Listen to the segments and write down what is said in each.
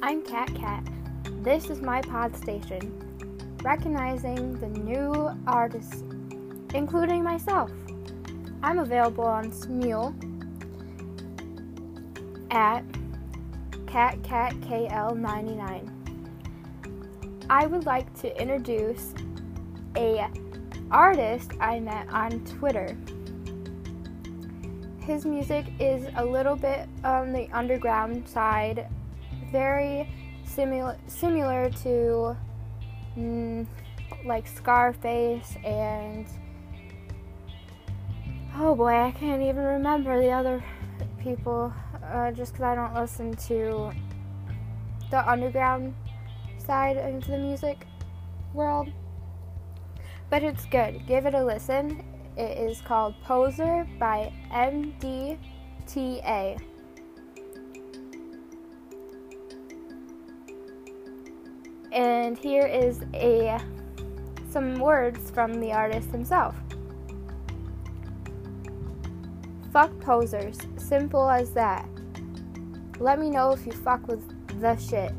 I'm Cat Cat. This is my pod station, recognizing the new artists, including myself. I'm available on Smule at CatCatKL99. I would like to introduce a artist I met on Twitter. His music is a little bit on the underground side, very similar similar to mm, like Scarface and oh boy, I can't even remember the other people uh, just because I don't listen to the underground side of the music world. But it's good. Give it a listen. It is called Poser by MDTA. And here is a some words from the artist himself. Fuck posers. Simple as that. Let me know if you fuck with the shit.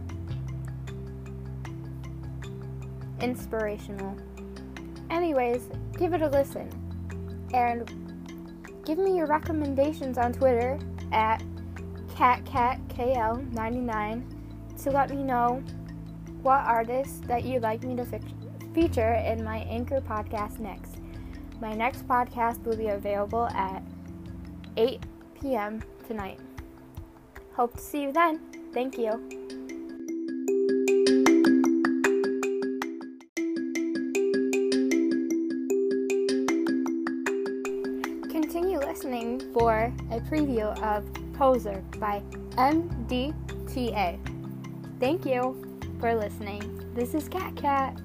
Inspirational. Anyways, give it a listen. And give me your recommendations on Twitter at CatCatKL99 to let me know what artists that you'd like me to feature in my Anchor podcast next. My next podcast will be available at 8 p.m. tonight. Hope to see you then. Thank you. Continue listening for a preview of Poser by MDTA. Thank you for listening. This is Cat Cat.